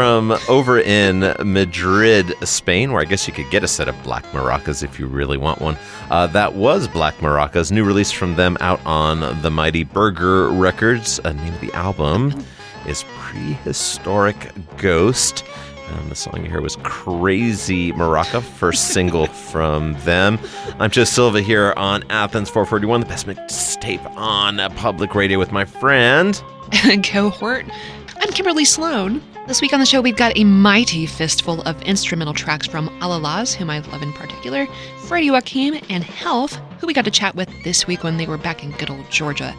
Over in Madrid, Spain, where I guess you could get a set of Black Maracas if you really want one. Uh, that was Black Maracas, new release from them out on the Mighty Burger Records. Uh, name of the album is Prehistoric Ghost. And the song you hear was Crazy Maraca, first single from them. I'm Joe Silva here on Athens 441, the best mixtape on public radio with my friend. and Cohort. I'm Kimberly Sloan. This week on the show, we've got a mighty fistful of instrumental tracks from Alalaz, whom I love in particular, Freddie Joachim, and Health, who we got to chat with this week when they were back in good old Georgia.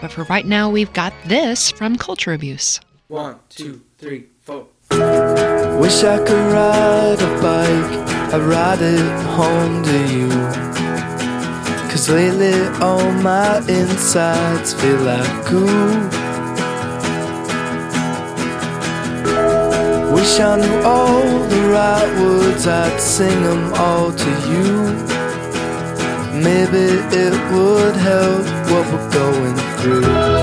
But for right now, we've got this from Culture Abuse. One, two, three, four. Wish I could ride a bike, I'd ride it home to you. Cause lately all my insides feel like goo. Wish I knew all the right words, I'd sing them all to you. Maybe it would help what we're going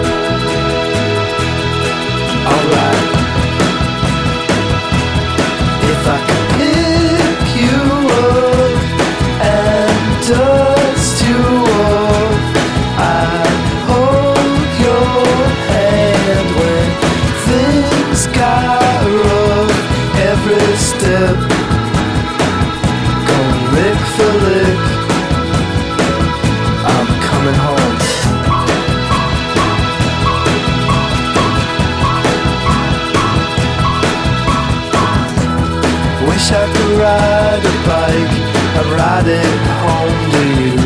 ride a bike, I ride it home to you.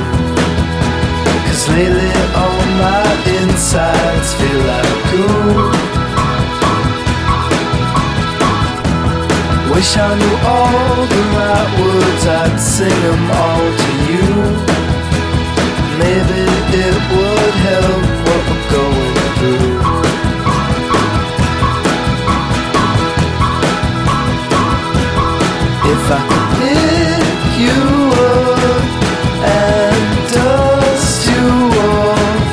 Cause lately all my insides feel like goo. Wish I knew all the right words, I'd sing them all to you. Maybe it would help what we're going through. If I could pick you up and dust you off,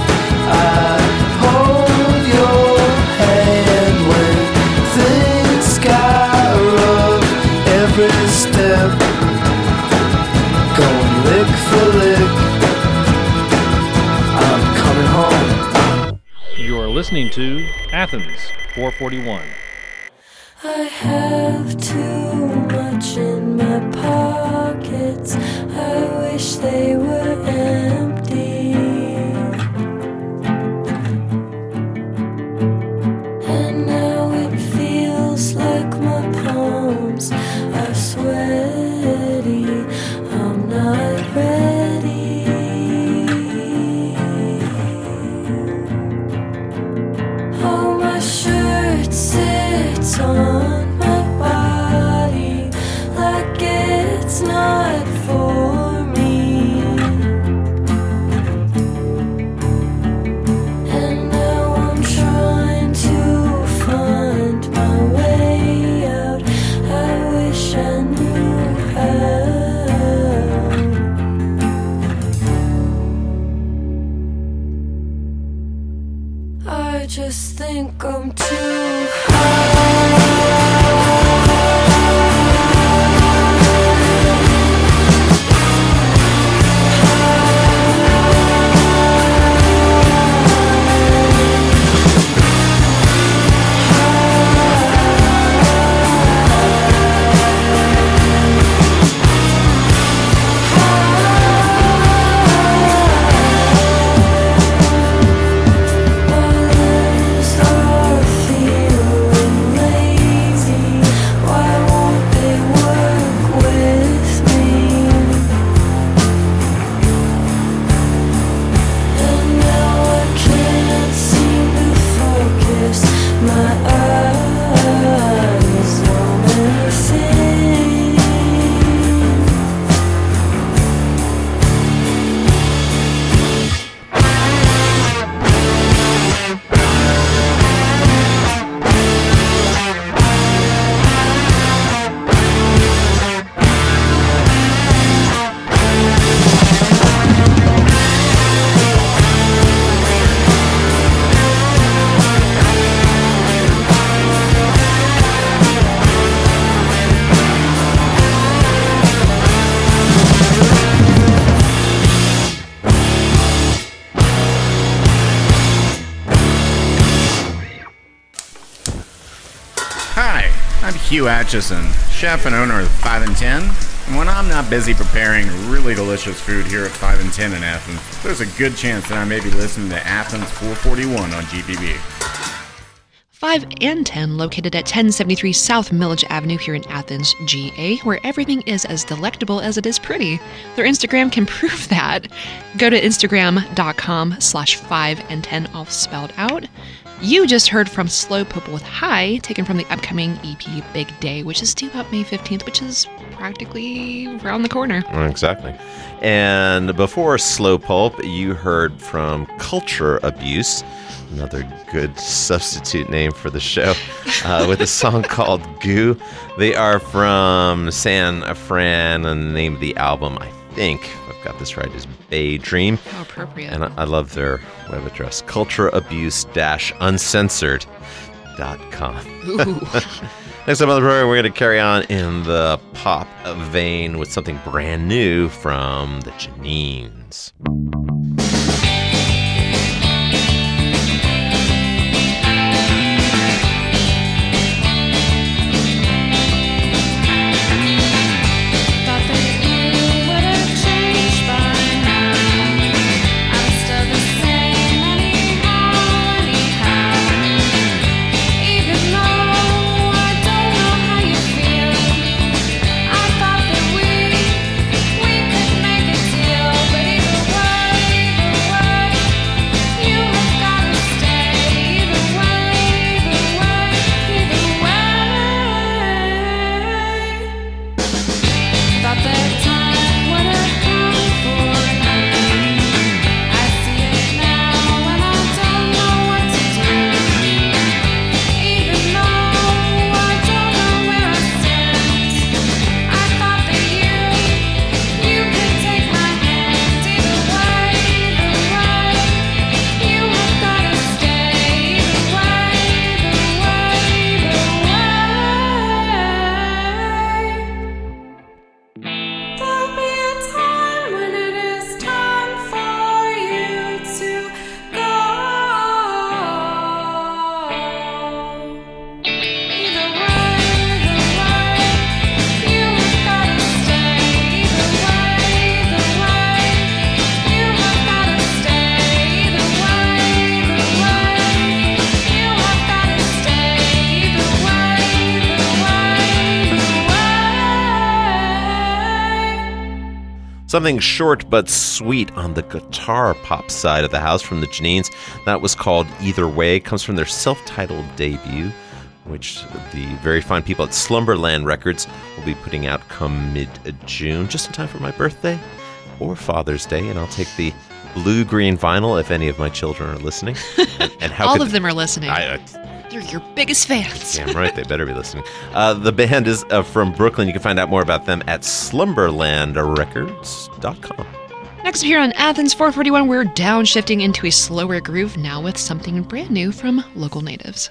I'd hold your hand when things got rough. Every step going lick for lick. I'm coming home. You are listening to Athens 441. I have too much in my pockets. I wish they were empty. Just think I'm too Others Hugh Acheson, chef and owner of 5 and 10. And when I'm not busy preparing really delicious food here at 5 and 10 in Athens, there's a good chance that I may be listening to Athens 441 on GPB. 5 and 10 located at 1073 South Milledge Avenue here in Athens, GA, where everything is as delectable as it is pretty. Their Instagram can prove that. Go to instagram.com slash 5 and 10 all spelled out. You just heard from Slow Pulp with High, taken from the upcoming EP Big Day, which is due out May 15th, which is practically around the corner. Exactly. And before Slow Pulp, you heard from Culture Abuse, another good substitute name for the show, uh, with a song called Goo. They are from San Fran, and the name of the album, I think, I've got this right, is Bay Dream. How appropriate. And I, I love their web address, cultureabuse-uncensored.com. Next up on the program, we're going to carry on in the pop vein with something brand new from the Janines. Something short but sweet on the guitar pop side of the house from the Janines. That was called Either Way. Comes from their self titled debut, which the very fine people at Slumberland Records will be putting out come mid June, just in time for my birthday or Father's Day. And I'll take the blue green vinyl if any of my children are listening. And, and how All of them are listening. I, I, They're your biggest fans. Damn right, they better be listening. Uh, the band is uh, from Brooklyn. You can find out more about them at slumberlandrecords.com. Next up here on Athens 441, we're downshifting into a slower groove now with something brand new from local natives.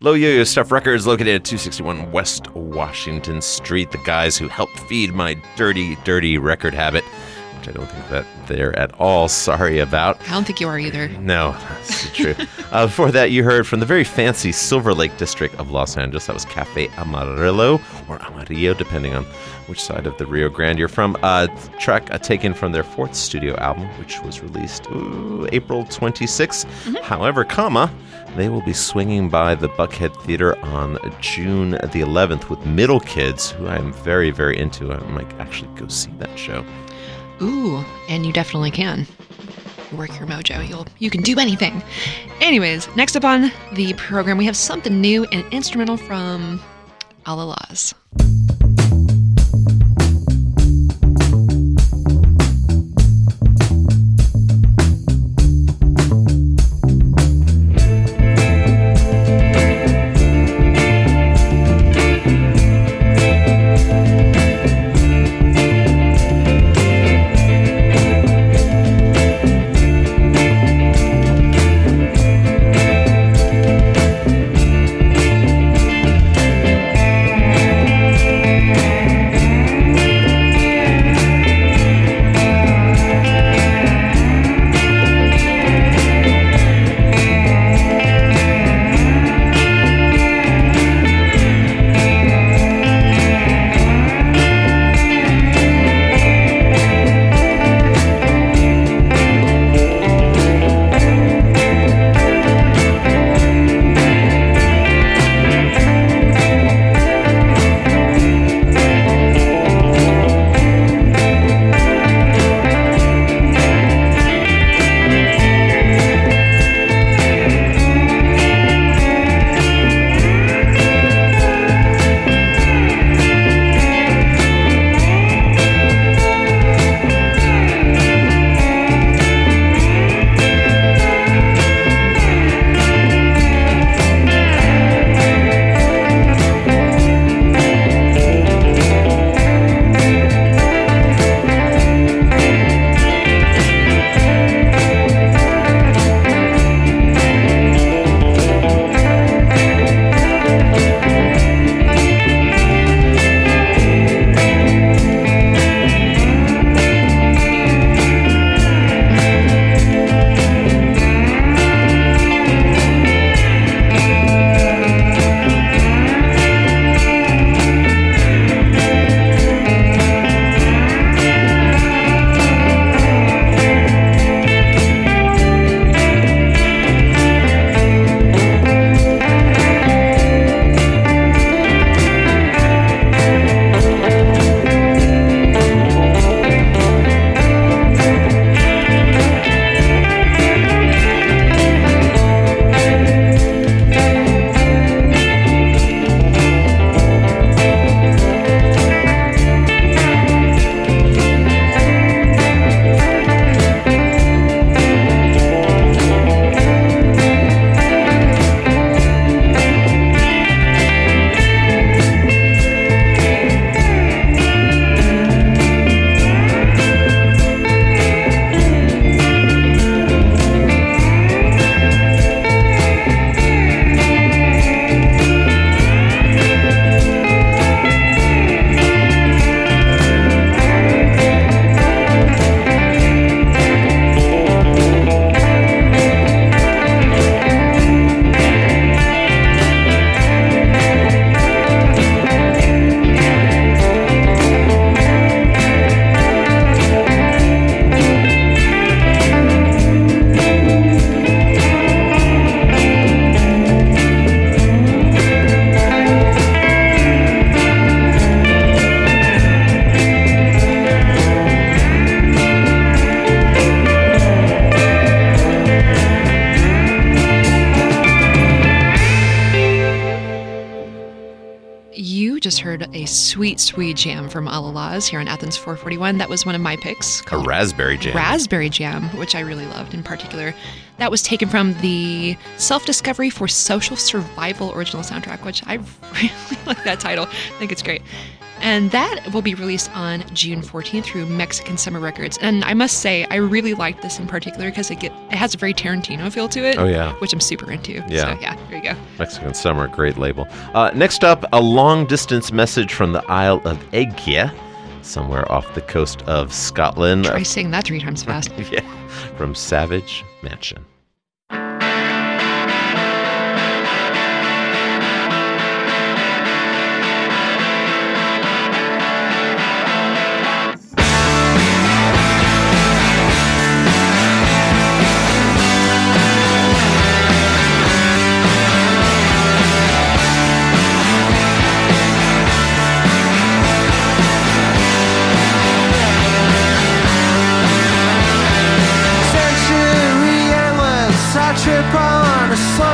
Low Yo-Yo Stuff Records, located at 261 West Washington Street. The guys who helped feed my dirty, dirty record habit, which I don't think that they're at all sorry about. I don't think you are either. No, that's true. uh, before that, you heard from the very fancy Silver Lake district of Los Angeles. That was Cafe Amarillo or Amarillo, depending on which side of the Rio Grande you're from. A track uh, taken from their fourth studio album, which was released ooh, April 26. However, comma, they will be swinging by the Buckhead Theater on June the 11th with Middle Kids, who I'm very, very into. I might actually go see that show. Ooh, and you definitely can. Work your mojo. You'll you can do anything. Anyways, next up on the program, we have something new, an instrumental from Alalaz. Here on Athens 441. That was one of my picks. A raspberry jam. Raspberry Jam, which I really loved in particular. That was taken from the Self Discovery for Social Survival original soundtrack, which I really like that title. I think it's great. And that will be released on June 14th through Mexican Summer Records. And I must say, I really like this in particular because it get it has a very Tarantino feel to it. Oh, yeah. which I'm super into. Yeah. so yeah, there you go. Mexican Summer, great label. Uh, next up, a long distance message from the Isle of Eigg, somewhere off the coast of Scotland. Try saying that three times fast. yeah, from Savage Mansion. Trip on a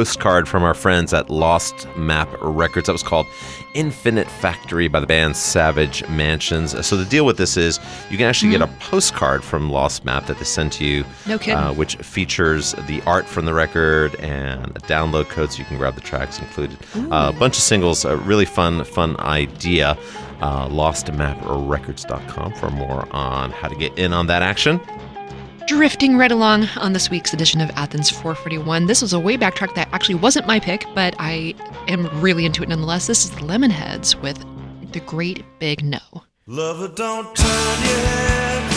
postcard from our friends at Lost Map Records. That was called Infinite Factory by the band Savage Mansions. So the deal with this is you can actually get a postcard from Lost Map that they send to you, No uh, which features the art from the record and a download code so you can grab the tracks included. Uh, a bunch of singles, a really fun, fun idea. Uh, LostMapRecords.com for more on how to get in on that action. Drifting right along on this week's edition of Athens 441. This was a way back track that actually wasn't my pick, but I am really into it nonetheless. This is the Lemonheads with The Great Big No. Lover, don't turn your head.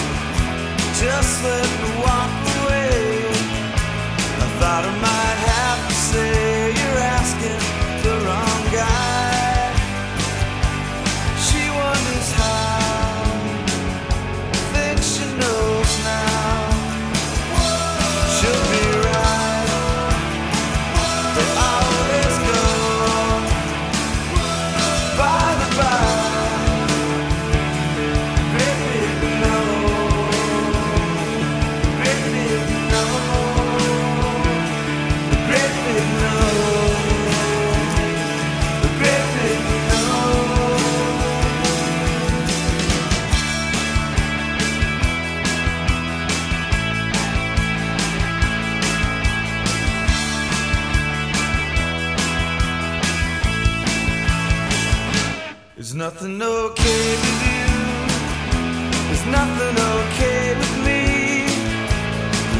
Just let me walk away. I thought I might nothing okay with you? Is nothing okay with me?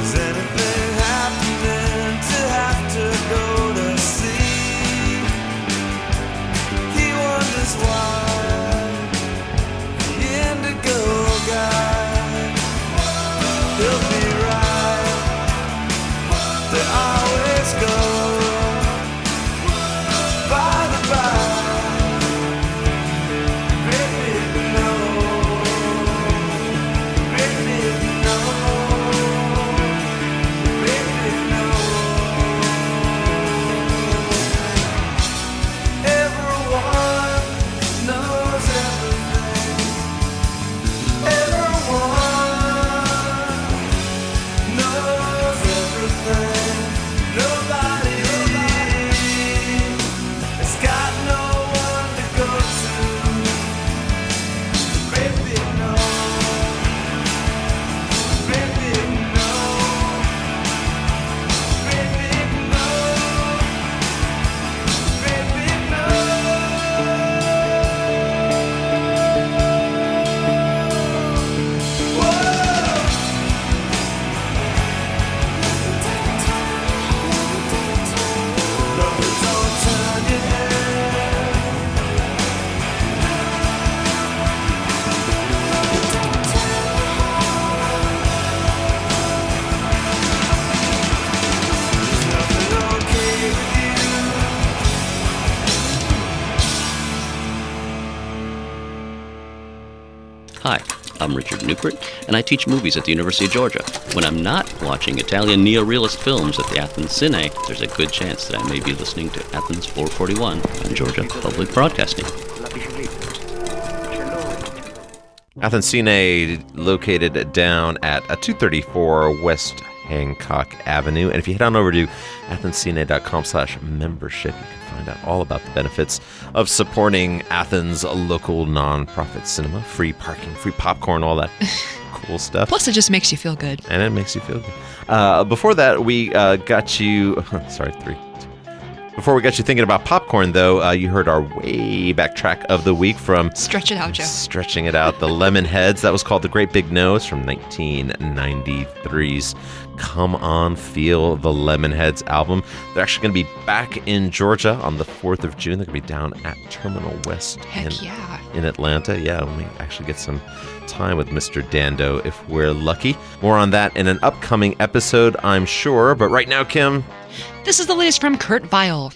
Is anything happening to have to go to see? He wonders why the indigo guy and I teach movies at the University of Georgia. When I'm not watching Italian neo-realist films at the Athens Cine, there's a good chance that I may be listening to Athens 441 on Georgia Public Broadcasting. Athens Cine located down at uh, 234 West Hancock Avenue. And if you head on over to athenscine.com slash membership, you can find out all about the benefits of supporting Athens' local nonprofit cinema. Free parking, free popcorn, all that cool stuff. Plus, it just makes you feel good. and it makes you feel good. Uh, before that, we uh, got you. Sorry, three. Before we got you thinking about popcorn, though, uh, you heard our way back track of the week from Stretch it out, Joe. Stretching It Out, the Lemonheads. That was called The Great Big Nose from 1993's Come On Feel the Lemonheads album. They're actually going to be back in Georgia on the 4th of June. They're going to be down at Terminal West Heck in, yeah. in Atlanta. Yeah, we actually get some time with Mr. Dando if we're lucky. More on that in an upcoming episode, I'm sure. But right now, Kim, This is the latest from Kurt Vile.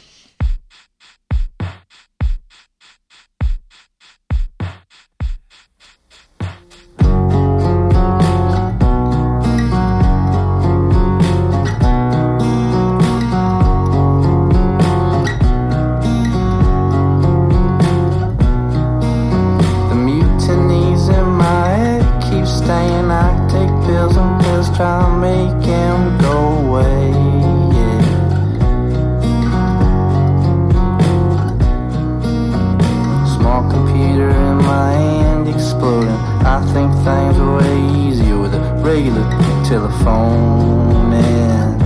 Telephone. And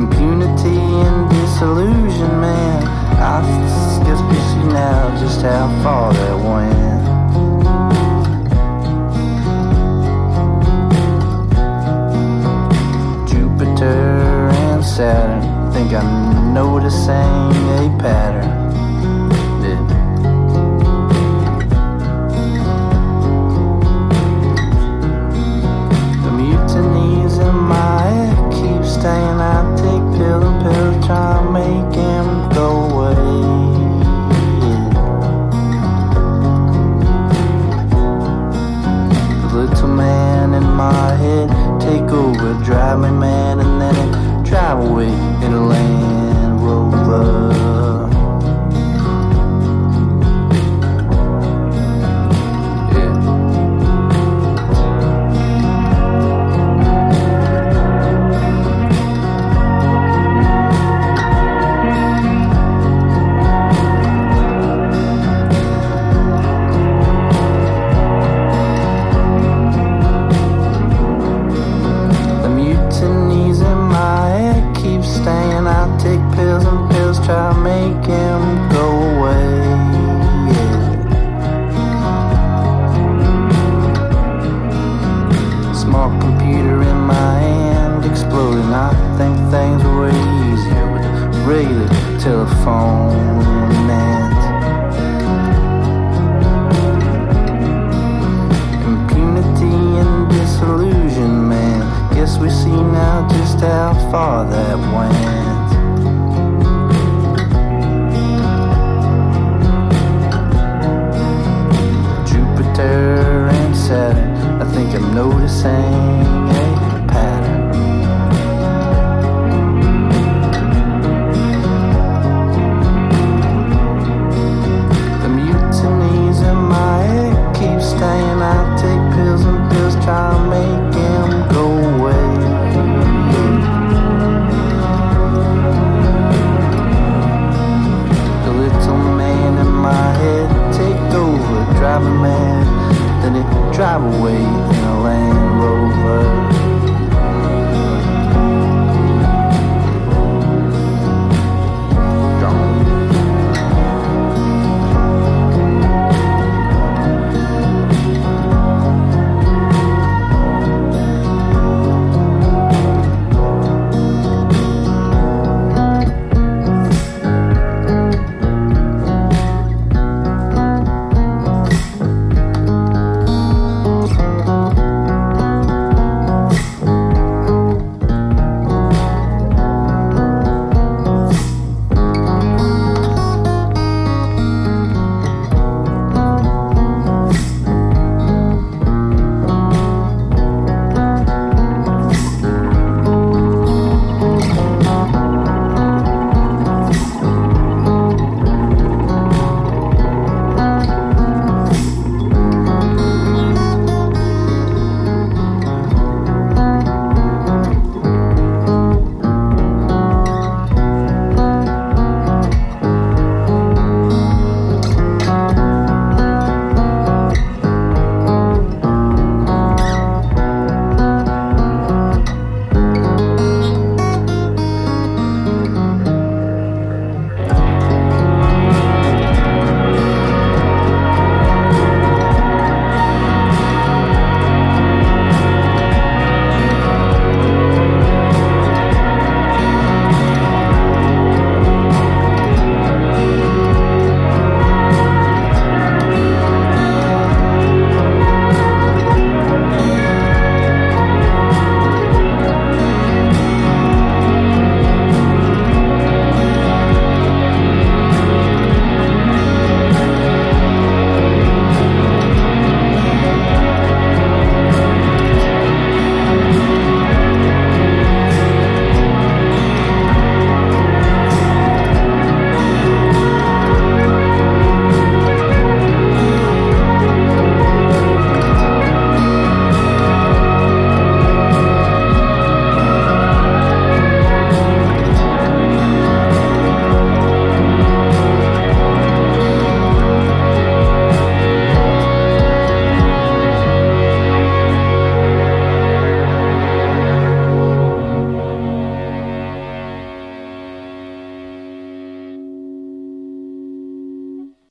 impunity and disillusionment. I just see now just how far that went. Jupiter and Saturn. Think I'm noticing a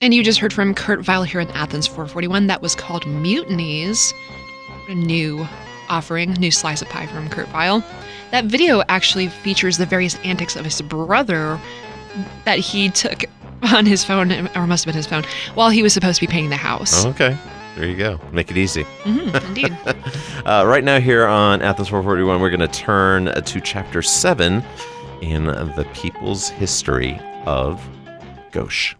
And you just heard from Kurt Vile here in Athens 441. That was called Mutinies. A new offering, new slice of pie from Kurt Vile. That video actually features the various antics of his brother that he took on his phone, or must have been his phone, while he was supposed to be painting the house. Okay. There you go. Make it easy. Mhm, indeed. uh, right now, here on Athens 441, we're going to turn to chapter 7 in the people's history of Gauche.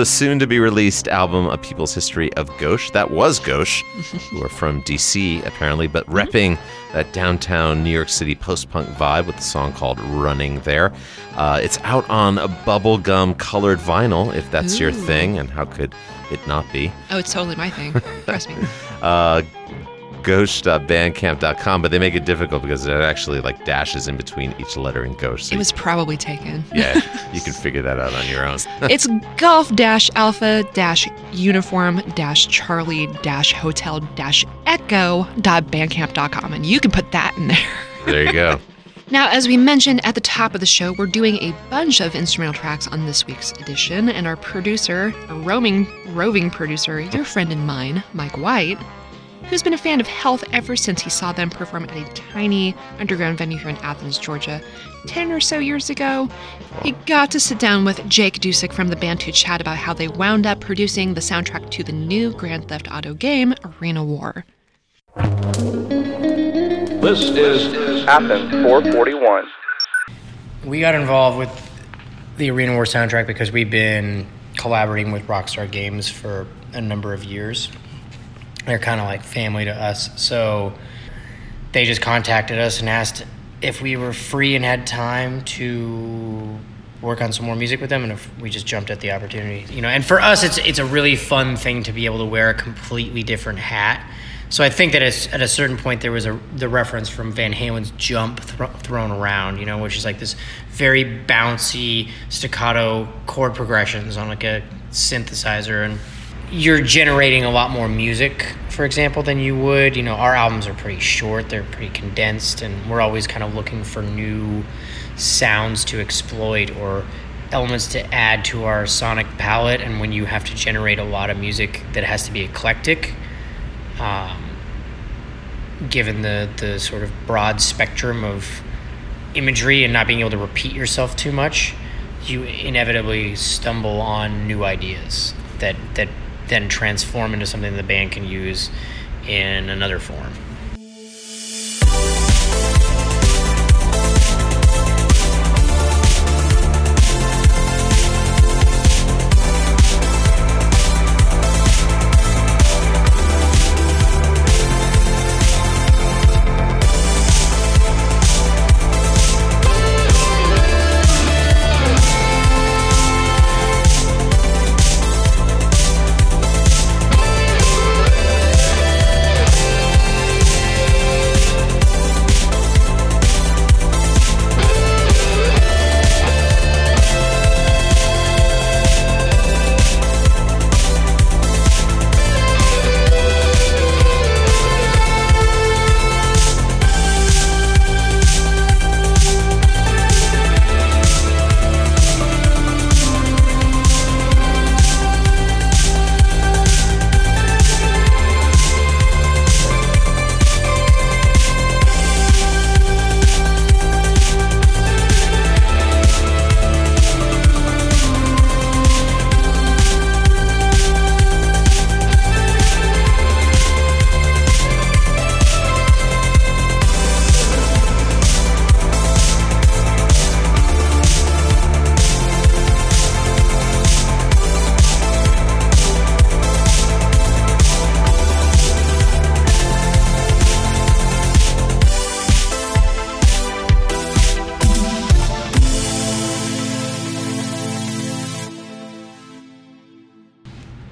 The soon to be released album A People's History of Gauche. That was Gauche, who are from DC apparently, but repping that downtown New York City post punk vibe with the song called Running There. Uh, it's out on a bubblegum colored vinyl, if that's your thing, and how could it not be? Oh, it's totally my thing. Trust me. uh, gauche.bandcamp.com, uh, but they make it difficult because it actually like dashes in between each letter in Gauche. So It was probably taken. yeah, you can figure that out on your own. it's golf dash alpha dash uniform dash charlie dash hotel dash echo dot bandcamp.com and you can put that in there. there you go. Now, as we mentioned at the top of the show, we're doing a bunch of instrumental tracks on this week's edition, and our producer, a roaming, roving producer, your friend and mine, Mike White, who's been a fan of Health ever since he saw them perform at a tiny underground venue here in Athens, Georgia, 10 or so years ago, he got to sit down with Jake Duzsik from the band to chat about how they wound up producing the soundtrack to the new Grand Theft Auto game, Arena War. This is Athens 441. We got involved with the Arena War soundtrack because we've been collaborating with Rockstar Games for a number of years. They're kind of like family to us. So they just contacted us and asked if we were free and had time to work on some more music with them and if we just jumped at the opportunity. You know, and for us it's it's a really fun thing to be able to wear a completely different hat. So I think that at a certain point there was a the reference from Van Halen's "Jump" thro- thrown around, you know, which is like this very bouncy staccato chord progressions on like a synthesizer, and you're generating a lot more music, for example, than you would. You know, our albums are pretty short; they're pretty condensed, and we're always kind of looking for new sounds to exploit or elements to add to our sonic palette. And when you have to generate a lot of music that has to be eclectic um, given the the sort of broad spectrum of imagery and not being able to repeat yourself too much, you inevitably stumble on new ideas that that then transform into something the band can use in another form.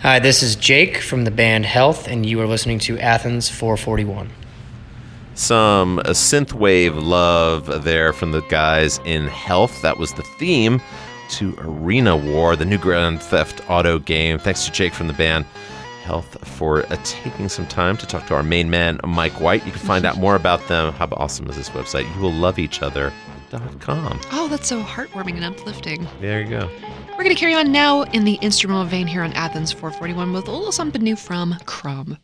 Hi, this is Jake from the band Health, and you are listening to Athens 441. Some uh, synthwave love there from the guys in Health. That was the theme to Arena War, the new Grand Theft Auto game. Thanks to Jake from the band Health for uh, taking some time to talk to our main man, Mike White. You can find out more about them. How awesome is this website? You will love each other.com. Oh, that's so heartwarming and uplifting. There you go. We're going to carry on now in the instrumental vein here on Athens 441 with a little something new from Crumb.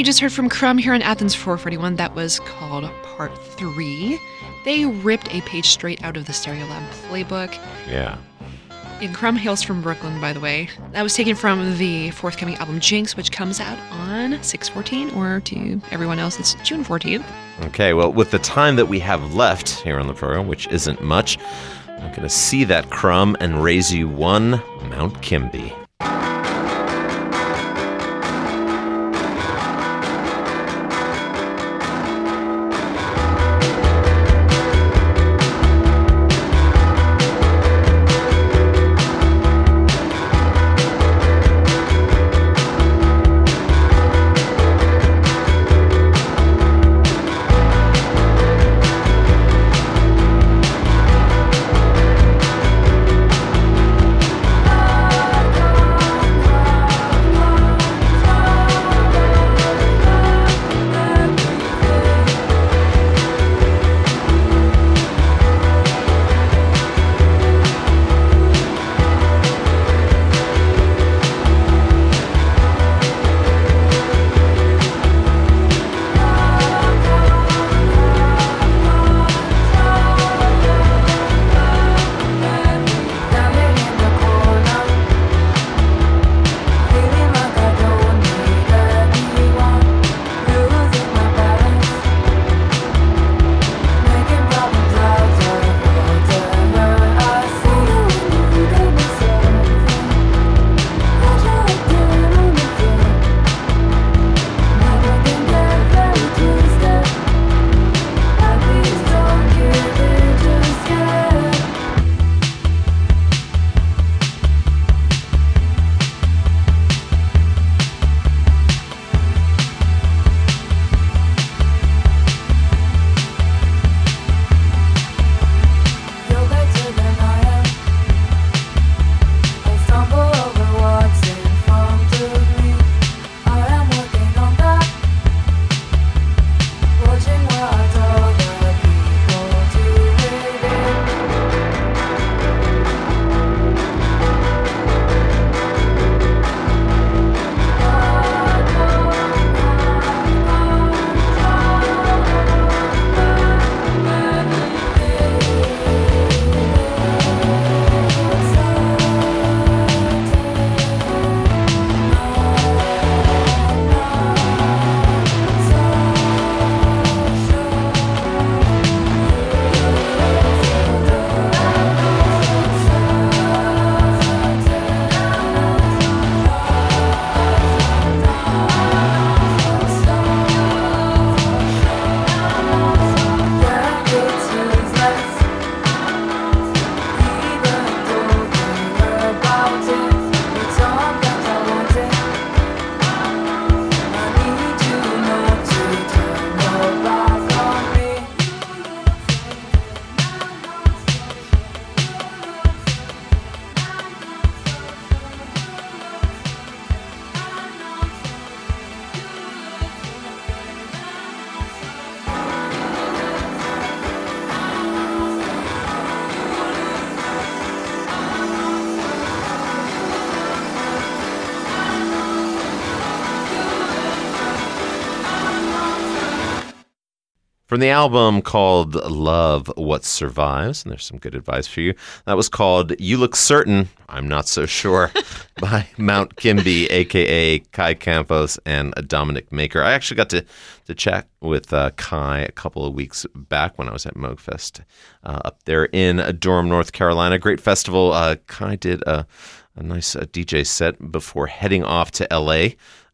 You just heard from Crumb here on Athens 441. That was called Part 3. They ripped a page straight out of the Stereolab playbook. Yeah. And Crumb hails from Brooklyn, by the way. That was taken from the forthcoming album Jinx, which comes out on 614, or to everyone else, it's June 14th. Okay, well, with the time that we have left here on the program, which isn't much, I'm going to see that crumb and raise you one Mount Kimbie. From the album called Love What Survives, and there's some good advice for you. That was called You Look Certain, I'm Not So Sure by Mount Kimbie, aka Kai Campos and Dominic Maker. I actually got to, to chat with uh, Kai a couple of weeks back when I was at Moogfest uh, up there in Durham, North Carolina. Great festival. Uh, Kai did a, a nice uh, DJ set before heading off to LA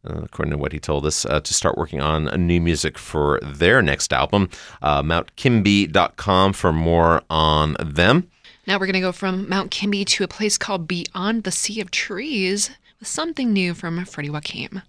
uh, according to what he told us, uh, to start working on new music for their next album. Uh, MountKimbie.com for more on them. Now we're going to go from Mount Kimbie to a place called Beyond the Sea of Trees with something new from Freddie Joachim.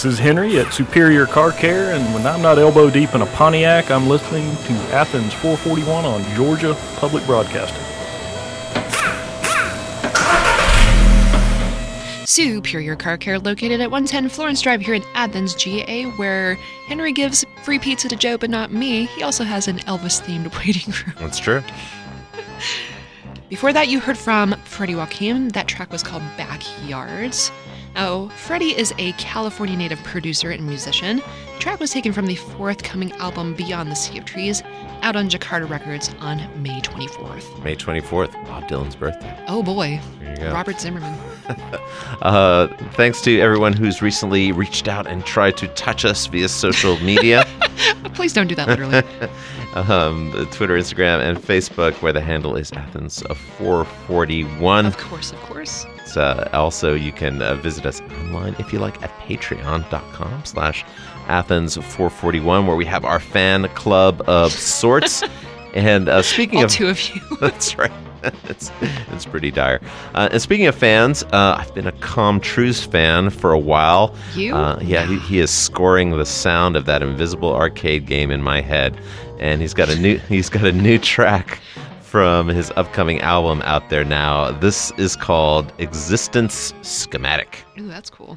This is Henry at Superior Car Care, and when I'm not elbow deep in a Pontiac, I'm listening to Athens 441 on Georgia Public Broadcasting. Superior Car Care located at 110 Florence Drive here in Athens, GA, where Henry gives free pizza to Joe, but not me. He also has an Elvis themed waiting room. That's true. Before that, you heard from Freddie Joachim. That track was called Backyards. Now, Freddie is a California native producer and musician. The track was taken from the forthcoming album Beyond the Sea of Trees, out on Jakarta Records on May 24th. May 24th, Bob Dylan's birthday. Oh boy, There you go. Robert Zimmerman. Uh, thanks to everyone who's recently reached out and tried to touch us via social media. Please don't do that literally. um, Twitter, Instagram, and Facebook, where the handle is Athens of 441. Of course, of course. Uh, also, you can uh, visit us online if you like at patreon.com slash Athens441, where we have our fan club of sorts. and uh, speaking All of two of you. that's right. it's it's pretty dire. Uh, and speaking of fans, uh, I've been a Com Truise fan for a while. You? Uh, yeah, he, he is scoring the sound of that invisible arcade game in my head, and he's got a new he's got a new track from his upcoming album out there now. This is called Existence Schematic. Ooh, that's cool.